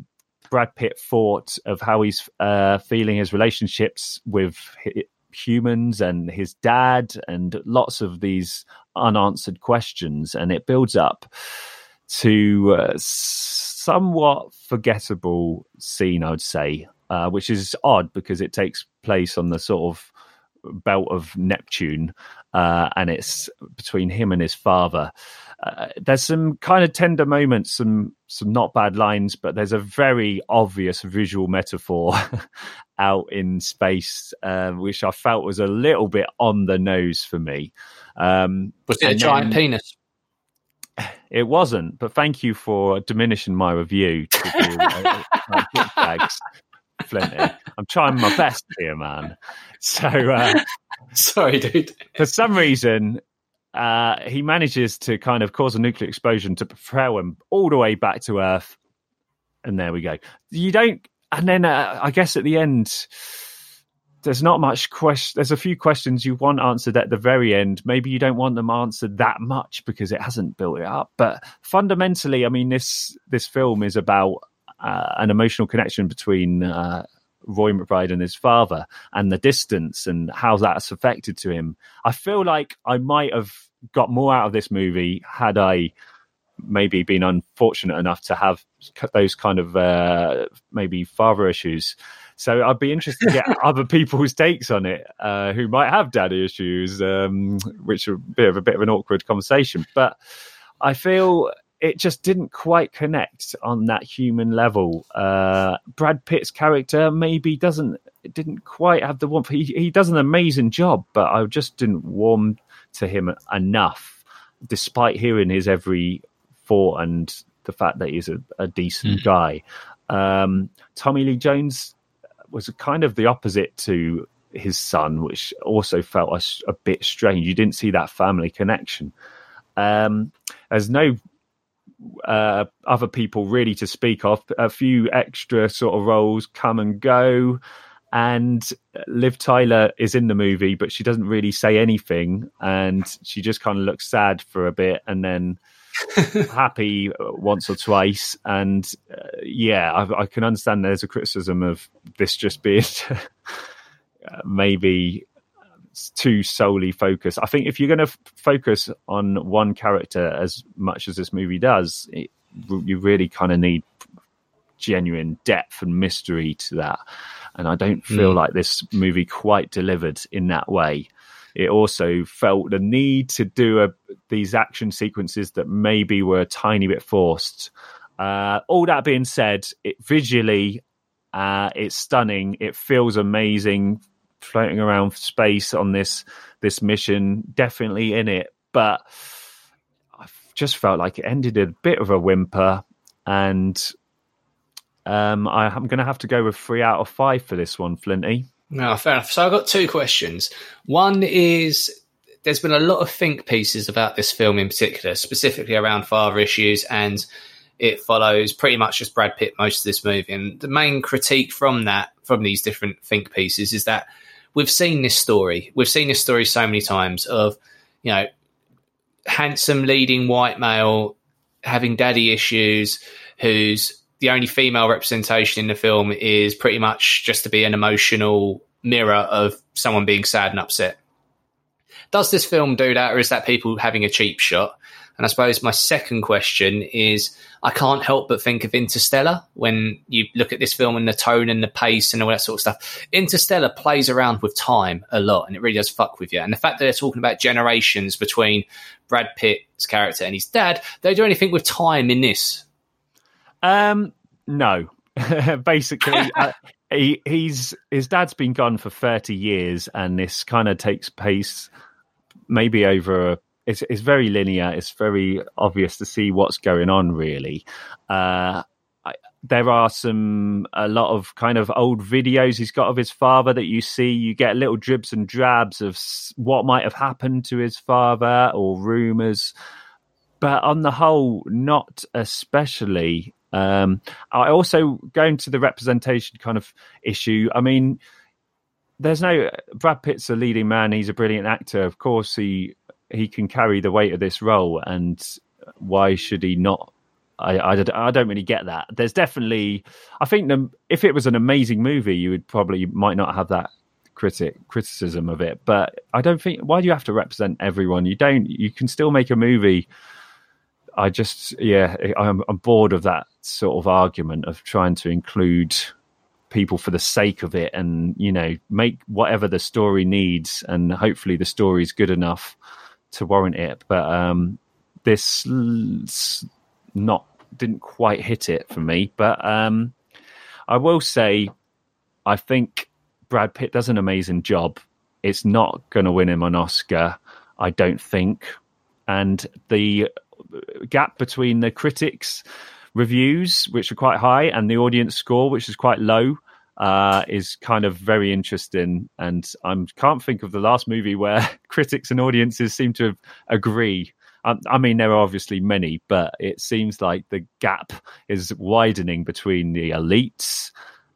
brad pitt thought of how he's uh, feeling his relationships with humans and his dad and lots of these unanswered questions and it builds up to uh, somewhat forgettable scene i would say uh, which is odd because it takes place on the sort of belt of neptune uh, and it's between him and his father. Uh, there's some kind of tender moments, some some not bad lines, but there's a very obvious visual metaphor <laughs> out in space, uh, which I felt was a little bit on the nose for me. Um, was it a giant then, penis? <sighs> It wasn't, but thank you for diminishing my review. To uh, bags. Flinty. I'm trying my best here, man. <laughs> So, uh, <laughs> sorry, dude. For some reason, uh, he manages to kind of cause a nuclear explosion to propel him all the way back to Earth. And there we go. You don't, and then uh, I guess at the end, there's not much question. There's a few questions you want answered at the very end. Maybe you don't want them answered that much because it hasn't built it up. But fundamentally, I mean, this this film is about uh, an emotional connection between uh, Roy McBride and his father and the distance and how that's affected to him. I feel like I might have got more out of this movie had I maybe been unfortunate enough to have those kind of uh, maybe father issues. So I'd be interested to get <laughs> other people's takes on it uh, who might have daddy issues, um, which are a bit of a bit of an awkward conversation. But I feel it just didn't quite connect on that human level. Uh, Brad Pitt's character maybe doesn't didn't quite have the warmth. He he does an amazing job, but I just didn't warm to him enough, despite hearing his every thought and the fact that he's a, a decent mm. guy. Um, Tommy Lee Jones was kind of the opposite to his son, which also felt a, a bit strange. You didn't see that family connection. Um, there's no uh, other people really to speak of. A few extra sort of roles come and go. And Liv Tyler is in the movie, but she doesn't really say anything. And she just kind of looks sad for a bit and then <laughs> happy once or twice. And uh, yeah, I, I, can understand there's a criticism of this just being <laughs> maybe too solely focused. I think if you're going to f- focus on one character as much as this movie does, it, you really kind of need genuine depth and mystery to that. And I don't feel mm. like this movie quite delivered in that way. It also felt the need to do a, these action sequences that maybe were a tiny bit forced. Uh, all that being said, it visually, uh, it's stunning. It feels amazing floating around space on this this mission, definitely in it. But I just felt like it ended a bit of a whimper, and um, I, I'm going to have to go with three out of five for this one, Flinty. No, fair enough. So I've got two questions. One is there's been a lot of think pieces about this film in particular, specifically around father issues, and it follows pretty much just Brad Pitt most of this movie. And the main critique from that, from these different think pieces, is that we've seen this story. We've seen this story so many times of, you know, handsome leading white male having daddy issues, who's the only female representation in the film is pretty much just to be an emotional mirror of someone being sad and upset. Does this film do that, or is that people having a cheap shot? And I suppose my second question is I can't help but think of Interstellar when you look at this film and the tone and the pace and all that sort of stuff. Interstellar plays around with time a lot and it really does fuck with you. And the fact that they're talking about generations between Brad Pitt's character and his dad, they do anything with time in this. Um, no. <laughs> Basically, <laughs> uh, he, he's his dad's been gone for 30 years and this kind of takes place maybe over a it's it's very linear. It's very obvious to see what's going on. Really, uh, I, there are some a lot of kind of old videos he's got of his father that you see. You get little dribs and drabs of what might have happened to his father or rumors, but on the whole, not especially. Um, I also going to the representation kind of issue. I mean, there's no Brad Pitt's a leading man. He's a brilliant actor. Of course, he he can carry the weight of this role, and why should he not? I, I, I don't really get that. There's definitely, I think, the, if it was an amazing movie, you would probably might not have that critic criticism of it. But I don't think why do you have to represent everyone? You don't. You can still make a movie. I just, yeah, I'm, I'm bored of that sort of argument of trying to include people for the sake of it and you know make whatever the story needs and hopefully the story is good enough to warrant it. But um, this not didn't quite hit it for me. But um, I will say, I think Brad Pitt does an amazing job. It's not going to win him an Oscar, I don't think. And the gap between the critics' reviews, which are quite high, and the audience score, which is quite low, uh, is kind of very interesting. And I can't think of the last movie where <laughs> critics and audiences seem to agree. Um, I mean, there are obviously many, but it seems like the gap is widening between the elites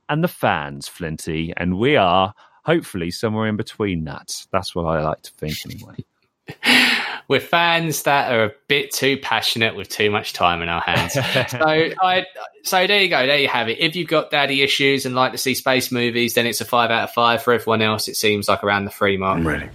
and the fans, Flinty. And we are hopefully somewhere in between that. That's what I like to think, anyway. <laughs> We're fans that are a bit too passionate with too much time in our hands. <laughs> so, I, so there you go. There you have it. If you've got daddy issues and like to see space movies, then it's a five out of five. For everyone else, it seems like around the three mark. Ready.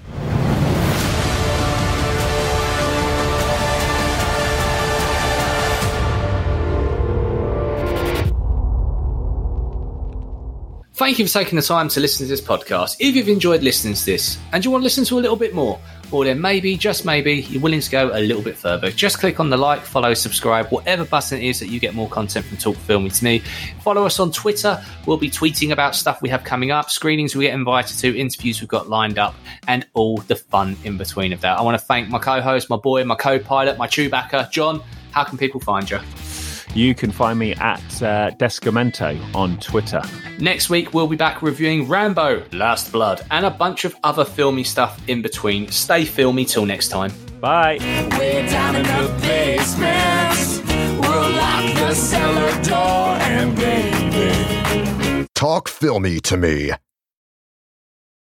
Thank you for taking the time to listen to this podcast. If you've enjoyed listening to this and you want to listen to a little bit more, or then maybe, just maybe, you're willing to go a little bit further, just click on the like, follow, subscribe, whatever button it is that you get more content from Talk Filmy to me. Follow us on Twitter. We'll be tweeting about stuff we have coming up, screenings we get invited to, interviews we've got lined up, and all the fun in between of that. I want to thank my co host, my boy, my co pilot, my Chewbacca. John, how can people find you? You can find me at uh, Descamento on Twitter. Next week, we'll be back reviewing Rambo, Last Blood, and a bunch of other filmy stuff in between. Stay filmy till next time. Bye. Way down in the basement, we'll lock the cellar door and baby. Talk filmy to me.